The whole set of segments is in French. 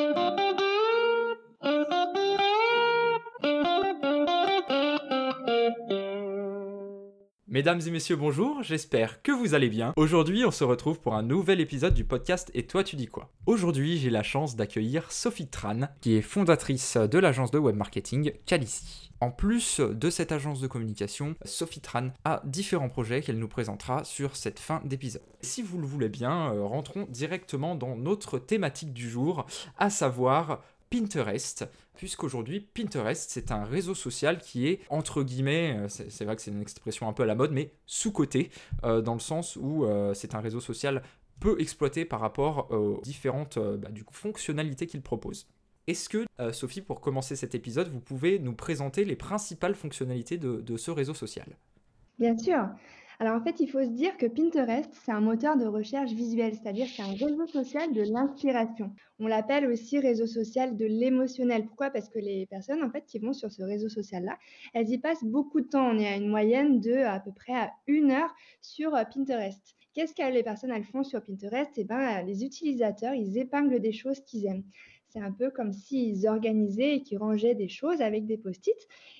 Thank you. Mesdames et messieurs, bonjour, j'espère que vous allez bien. Aujourd'hui, on se retrouve pour un nouvel épisode du podcast Et toi, tu dis quoi? Aujourd'hui, j'ai la chance d'accueillir Sophie Tran, qui est fondatrice de l'agence de web marketing Calici. En plus de cette agence de communication, Sophie Tran a différents projets qu'elle nous présentera sur cette fin d'épisode. Si vous le voulez bien, euh, rentrons directement dans notre thématique du jour, à savoir Pinterest, puisqu'aujourd'hui Pinterest c'est un réseau social qui est entre guillemets, euh, c'est vrai que c'est une expression un peu à la mode, mais sous-coté, euh, dans le sens où euh, c'est un réseau social peu exploité par rapport aux différentes bah, du coup, fonctionnalités qu'il propose. Est-ce que, Sophie, pour commencer cet épisode, vous pouvez nous présenter les principales fonctionnalités de ce réseau social? Bien sûr. Alors en fait, il faut se dire que Pinterest, c'est un moteur de recherche visuelle, c'est-à-dire c'est un réseau social de l'inspiration. On l'appelle aussi réseau social de l'émotionnel. Pourquoi? Parce que les personnes en fait qui vont sur ce réseau social-là, elles y passent beaucoup de temps. On est à une moyenne de à peu près à une heure sur euh, Pinterest. Qu'est-ce que les personnes font sur Pinterest? Eh ben, les utilisateurs, ils épinglent des choses qu'ils aiment. C'est un peu comme s'ils organisaient et qu'ils rangeaient des choses avec des post-it.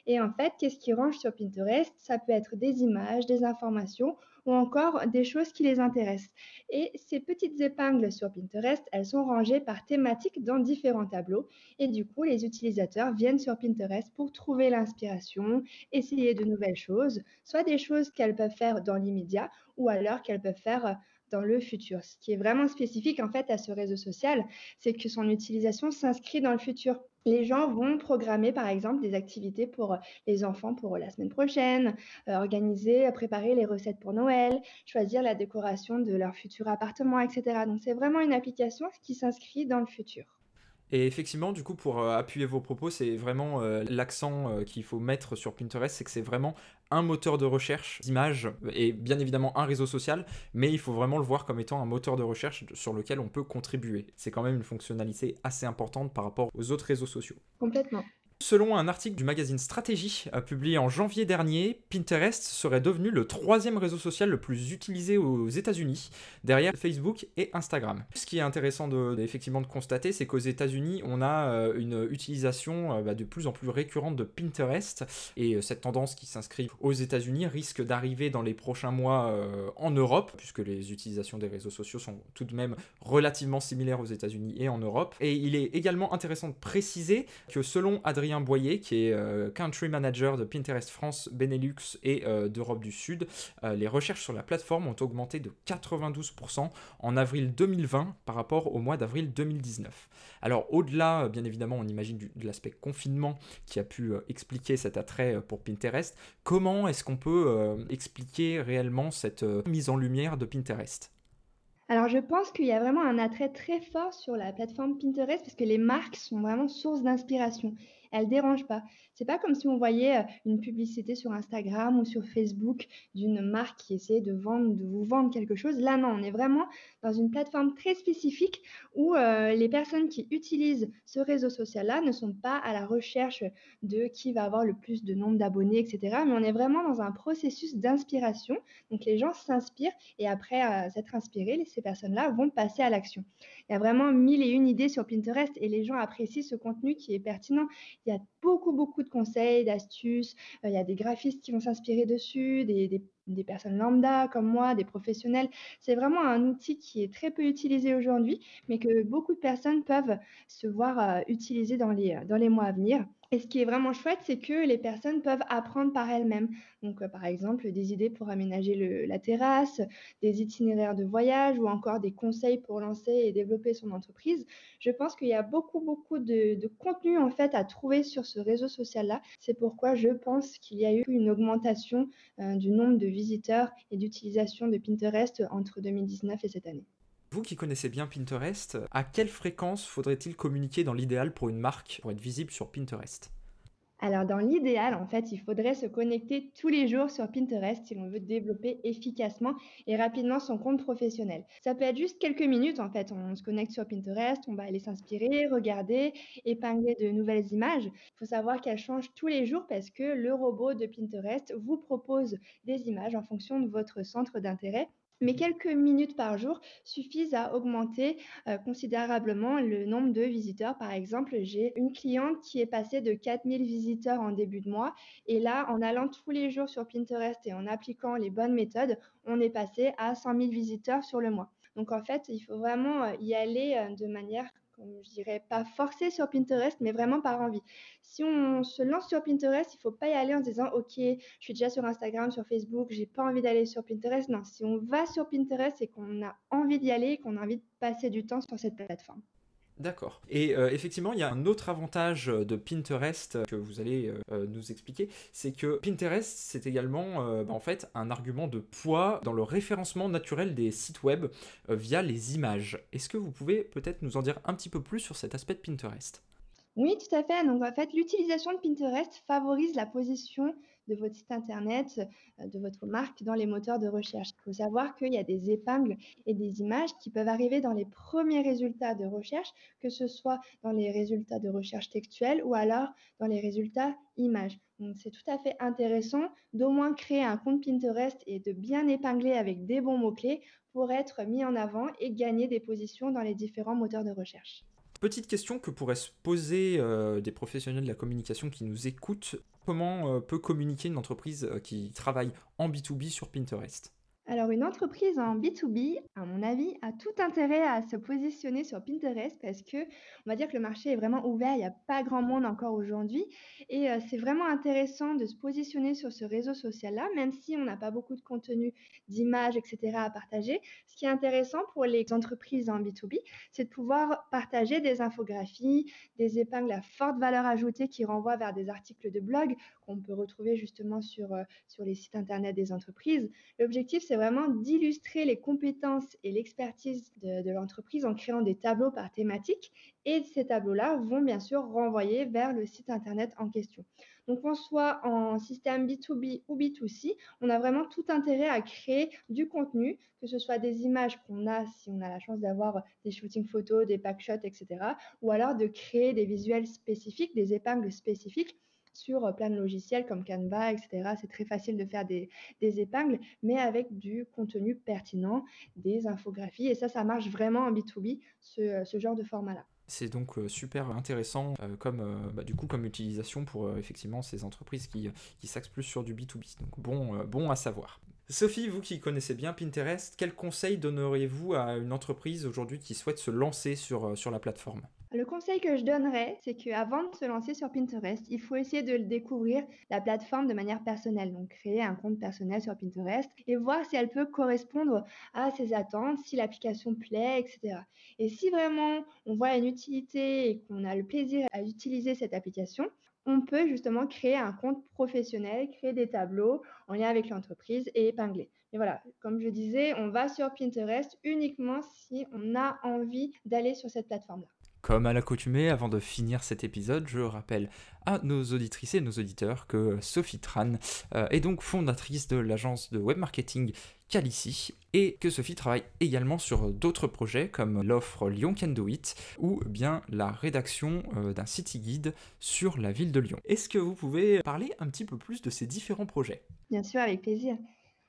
Et en fait, qu'est-ce qu'ils rangent sur Pinterest? Ça peut être des images, des informations ou encore des choses qui les intéressent. Et ces petites épingles sur Pinterest, elles sont rangées par thématique dans différents tableaux. Et du coup, les utilisateurs viennent sur Pinterest pour trouver l'inspiration, essayer de nouvelles choses, soit des choses qu'elles peuvent faire dans l'immédiat ou alors qu'elles peuvent faire dans le futur. Ce qui est vraiment spécifique en fait à ce réseau social, c'est que son utilisation s'inscrit dans le futur. Les gens vont programmer par exemple des activités pour les enfants pour la semaine prochaine, euh, organiser, préparer les recettes pour Noël, choisir la décoration de leur futur appartement, etc. Donc c'est vraiment une application qui s'inscrit dans le futur. Et effectivement, du coup, pour euh, appuyer vos propos, c'est vraiment euh, l'accent euh, qu'il faut mettre sur Pinterest, c'est que c'est vraiment un moteur de recherche d'images et bien évidemment un réseau social, mais il faut vraiment le voir comme étant un moteur de recherche sur lequel on peut contribuer. C'est quand même une fonctionnalité assez importante par rapport aux autres réseaux sociaux. Complètement. Selon un article du magazine Stratégie publié en janvier dernier, Pinterest serait devenu le troisième réseau social le plus utilisé aux États-Unis, derrière Facebook et Instagram. Ce qui est intéressant de, effectivement de constater, c'est qu'aux États-Unis, on a euh, une utilisation euh, bah, de plus en plus récurrente de Pinterest, et euh, cette tendance qui s'inscrit aux États-Unis risque d'arriver dans les prochains mois en Europe, puisque les utilisations des réseaux sociaux sont tout de même relativement similaires aux États-Unis et en Europe. Et il est également intéressant de préciser que selon Adrien Boyer, qui est euh, Country Manager de Pinterest France, Benelux et euh, d'Europe du Sud. Euh, les recherches sur la plateforme ont augmenté de 92% en avril 2020 par rapport au mois d'avril 2019. Alors au-delà, bien évidemment, on imagine l'aspect confinement qui a pu expliquer cet attrait pour Pinterest, comment est-ce qu'on peut expliquer réellement cette mise en lumière de Pinterest? Alors, je pense qu'il y a vraiment un attrait très fort sur la plateforme Pinterest parce que les marques sont vraiment source d'inspiration elle dérange pas. C'est pas comme si on voyait euh, une publicité sur Instagram ou sur Facebook d'une marque qui essaie de vendre, de vous vendre quelque chose. Là, non, on est vraiment dans une plateforme très spécifique où euh, les personnes qui utilisent ce réseau social-là ne sont pas à la recherche de qui va avoir le plus de nombre d'abonnés, etc. Mais on est vraiment dans un processus d'inspiration. Donc les gens s'inspirent et après euh, s'être inspirés, ces personnes-là vont passer à l'action. Il y a vraiment mille et une idées sur Pinterest et les gens apprécient ce contenu qui est pertinent. Il y a beaucoup, beaucoup de conseils, d'astuces. Euh, il y a des graphistes qui vont s'inspirer dessus, des, personnes lambda comme moi, des professionnels. C'est vraiment un outil qui est très peu utilisé aujourd'hui, mais que beaucoup de personnes peuvent se voir euh, utiliser les, dans les mois à venir. Et ce qui est vraiment chouette, c'est que les personnes peuvent apprendre par elles-mêmes. Donc, euh, par exemple, des idées pour aménager la terrasse, des itinéraires de voyage ou encore des conseils pour lancer et développer son entreprise. Je pense qu'il y a beaucoup, beaucoup de, contenu en fait à trouver sur ce réseau social-là. C'est pourquoi je pense qu'il y a eu une augmentation euh, du nombre de visiteurs et d'utilisation de Pinterest entre 2019 et cette année. Vous qui connaissez bien Pinterest, à quelle fréquence faudrait-il communiquer dans l'idéal pour une marque pour être visible sur Pinterest? Alors, dans l'idéal, en fait, il faudrait se connecter tous les jours sur Pinterest si l'on veut développer efficacement et rapidement son compte professionnel. Ça peut être juste quelques minutes, en fait. On se connecte sur Pinterest, on va aller s'inspirer, regarder, épingler de nouvelles images. Il faut savoir qu'elles changent tous les jours parce que le robot de Pinterest vous propose des images en fonction de votre centre d'intérêt mais quelques minutes par jour suffisent à augmenter euh, considérablement le nombre de visiteurs. Par exemple, j'ai une cliente qui est passée de 4000 visiteurs en début de mois et là, en allant tous les jours sur Pinterest et en appliquant les bonnes méthodes, on est passé à 100 000 visiteurs sur le mois. Donc en fait, il faut vraiment euh, y aller euh, de manière je dirais pas forcer sur Pinterest, mais vraiment par envie. Si on se lance sur Pinterest, il faut pas y aller en se disant OK, je suis déjà sur Instagram, sur Facebook, j'ai pas envie d'aller sur Pinterest. Non, si on va sur Pinterest et qu'on a envie d'y aller, qu'on a envie de passer du temps sur cette plateforme. D'accord. Et euh, effectivement, il y a un autre avantage de Pinterest que vous allez euh, nous expliquer, c'est que Pinterest, c'est également euh, bah, fait un argument de poids dans le référencement naturel des sites web via les images. Est-ce que vous pouvez peut-être nous en dire un petit peu plus sur cet aspect de Pinterest? Oui, tout à fait. Donc en fait, l'utilisation de Pinterest favorise la position de votre site internet, euh, de votre marque dans les moteurs de recherche. Il faut savoir qu'il y a des épingles et des images qui peuvent arriver dans les premiers résultats de recherche, que ce soit dans les résultats de recherche textuelle ou alors dans les résultats images. C'est tout à fait intéressant d'au moins créer un compte Pinterest et de bien épingler avec des bons mots-clés pour être mis en avant et gagner des positions dans les différents moteurs de recherche. Petite question que pourraient se poser euh, des professionnels de la communication qui nous écoutent. Comment euh, peut communiquer une entreprise euh, qui travaille en B2B sur Pinterest? Alors une entreprise en B2B, à mon avis, a tout intérêt à se positionner sur Pinterest parce que on va dire que le marché est vraiment ouvert, il n'y a pas grand monde encore aujourd'hui et euh, c'est vraiment intéressant de se positionner sur ce réseau social-là, même si on n'a pas beaucoup de contenu, d'images, etc. à partager. Ce qui est intéressant pour les entreprises en B2B, c'est de pouvoir partager des infographies, des épingles à forte valeur ajoutée qui renvoient vers des articles de blog qu'on peut retrouver justement sur, euh, sur les sites internet des entreprises. L'objectif, c'est vraiment d'illustrer les compétences et l'expertise de, l'entreprise en créant des tableaux par thématique. Et ces tableaux-là vont bien sûr renvoyer vers le site Internet en question. Donc, qu'on soit en système B2B ou B2C, on a vraiment tout intérêt à créer du contenu, que ce soit des images qu'on a si on a la chance d'avoir des shootings photos, des packshots, etc. Ou alors de créer des visuels spécifiques, des épingles spécifiques sur euh, plein de logiciels comme Canva, etc. C'est très facile de faire des, épingles, mais avec du contenu pertinent, des infographies. Et ça, ça marche vraiment en B2B, ce, ce genre de format-là. C'est donc euh, super intéressant euh, comme, bah, du comme utilisation pour effectivement ces entreprises qui, qui s'axent plus sur du B2B. Donc bon, bon à savoir. Sophie, vous qui connaissez bien Pinterest, quel conseil donneriez-vous à une entreprise aujourd'hui qui souhaite se lancer sur, sur la plateforme? Le conseil que je donnerais, c'est qu'avant de se lancer sur Pinterest, il faut essayer de découvrir la plateforme de manière personnelle. Donc, créer un compte personnel sur Pinterest et voir si elle peut correspondre à ses attentes, si l'application plaît, etc. Et si vraiment on voit une utilité et qu'on a le plaisir à utiliser cette application, on peut justement créer un compte professionnel, créer des tableaux en lien avec l'entreprise et épingler. Et voilà, comme je disais, on va sur Pinterest uniquement si on a envie d'aller sur cette plateforme-là. Comme à l'accoutumée, avant de finir cet épisode, je rappelle à nos auditrices et nos auditeurs que Sophie Tran euh, est donc fondatrice de l'agence de web marketing Calici et que Sophie travaille également sur d'autres projets comme l'offre Lyon Can It ou bien la rédaction euh, d'un city guide sur la ville de Lyon. Est-ce que vous pouvez parler un petit peu plus de ces différents projets? Bien sûr, avec plaisir.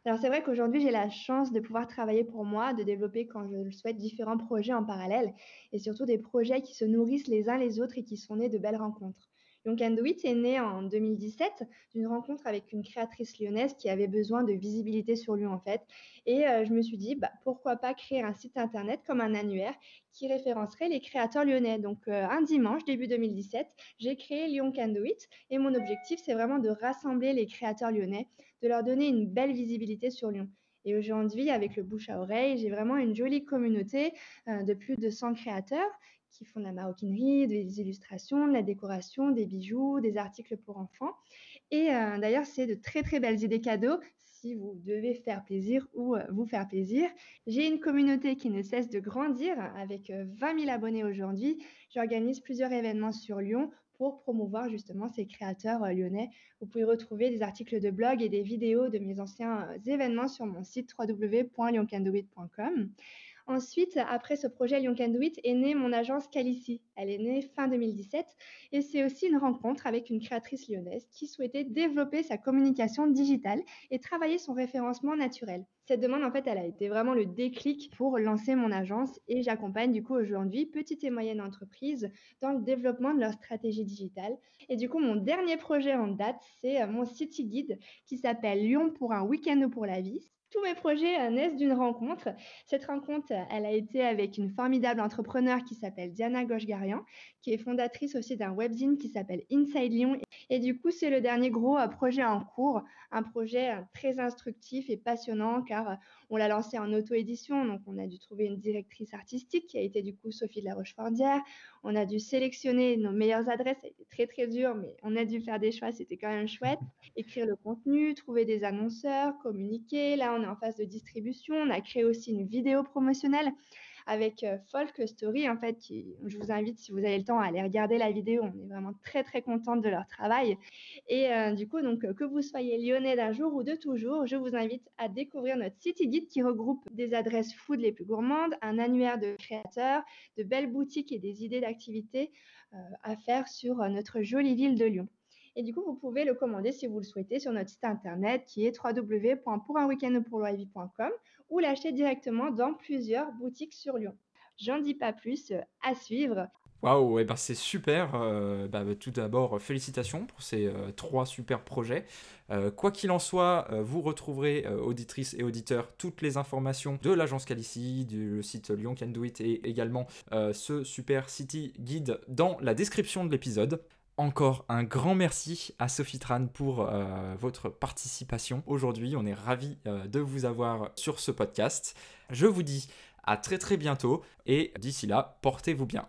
Alors c'est vrai qu'aujourd'hui, j'ai la chance de pouvoir travailler pour moi, de développer quand je le souhaite différents projets en parallèle et surtout des projets qui se nourrissent les uns les autres et qui sont nés de belles rencontres. Young It est né en 2017 d'une rencontre avec une créatrice lyonnaise qui avait besoin de visibilité sur Lyon en fait. Et euh, je me suis dit, bah, pourquoi pas créer un site internet comme un annuaire qui référencerait les créateurs lyonnais. Donc euh, un dimanche, début 2017, j'ai créé Lyon Can et mon objectif, c'est vraiment de rassembler les créateurs lyonnais, de leur donner une belle visibilité sur Lyon. Et aujourd'hui, avec le bouche à oreille, j'ai vraiment une jolie communauté euh, de plus de 100 créateurs qui font de la maroquinerie, des illustrations, de la décoration, des bijoux, des articles pour enfants. Et euh, d'ailleurs, c'est de très très belles idées cadeaux si vous devez faire plaisir ou euh, vous faire plaisir. J'ai une communauté qui ne cesse de grandir avec 20 euh, 000 abonnés aujourd'hui. J'organise plusieurs événements sur Lyon pour promouvoir justement ces créateurs lyonnais. Vous pouvez retrouver des articles de blog et des vidéos de mes anciens événements sur mon site www.lyoncandoit.com. Ensuite, après ce projet Lyon Can Do It, est née mon agence Calici. Elle est née fin 2017 et c'est aussi une rencontre avec une créatrice lyonnaise qui souhaitait développer sa communication digitale et travailler son référencement naturel. Cette demande, en fait, elle a été vraiment le déclic pour lancer mon agence et j'accompagne du coup aujourd'hui petites et moyennes entreprises dans le développement de leur stratégie digitale. Et du coup, mon dernier projet en date, c'est euh, mon City Guide qui s'appelle Lyon pour un week-end ou pour la vie tous mes projets euh, naissent d'une rencontre. Cette rencontre, elle a été avec une formidable entrepreneur qui s'appelle Diana Gochgarian, qui est fondatrice aussi d'un webzine qui s'appelle Inside Lyon. Et du coup, c'est le dernier gros euh, projet en cours, un projet euh, très instructif et passionnant car on l'a lancé en auto-édition, donc on a dû trouver une directrice artistique qui a été du coup Sophie de la Rochefordière. On a dû sélectionner nos meilleures adresses, ça a été très très dur, mais on a dû faire des choix, c'était quand même chouette. Écrire le contenu, trouver des annonceurs, communiquer. Là, on est en phase de distribution. On a créé aussi une vidéo promotionnelle avec euh, Folk Story, en fait, je vous invite, si vous avez le temps, à aller regarder la vidéo. On est vraiment très, très contente de leur travail. Et euh, du coup, donc, que vous soyez lyonnais d'un jour ou de toujours, je vous invite à découvrir notre City Guide qui regroupe des adresses food les plus gourmandes, un annuaire de créateurs, de belles boutiques et des idées d'activités euh, à faire sur notre jolie ville de Lyon. Et du coup, vous pouvez le commander si vous le souhaitez sur notre site internet qui est www.pourunweekendpourloisvie.com ou l'acheter directement dans plusieurs boutiques sur Lyon. J'en dis pas plus, à suivre. Waouh, et ben c'est super. Euh, bah, tout d'abord, félicitations pour ces euh, trois super projets. Euh, quoi qu'il en soit, vous retrouverez, auditrices et auditeurs, toutes les informations de l'agence Calici, du site Lyon Can Do It et également ce super City Guide dans la description de l'épisode. Encore un grand merci à Sophie Tran pour euh, votre participation aujourd'hui. On est ravis euh, de vous avoir sur ce podcast. Je vous dis à très très bientôt et d'ici là, portez-vous bien.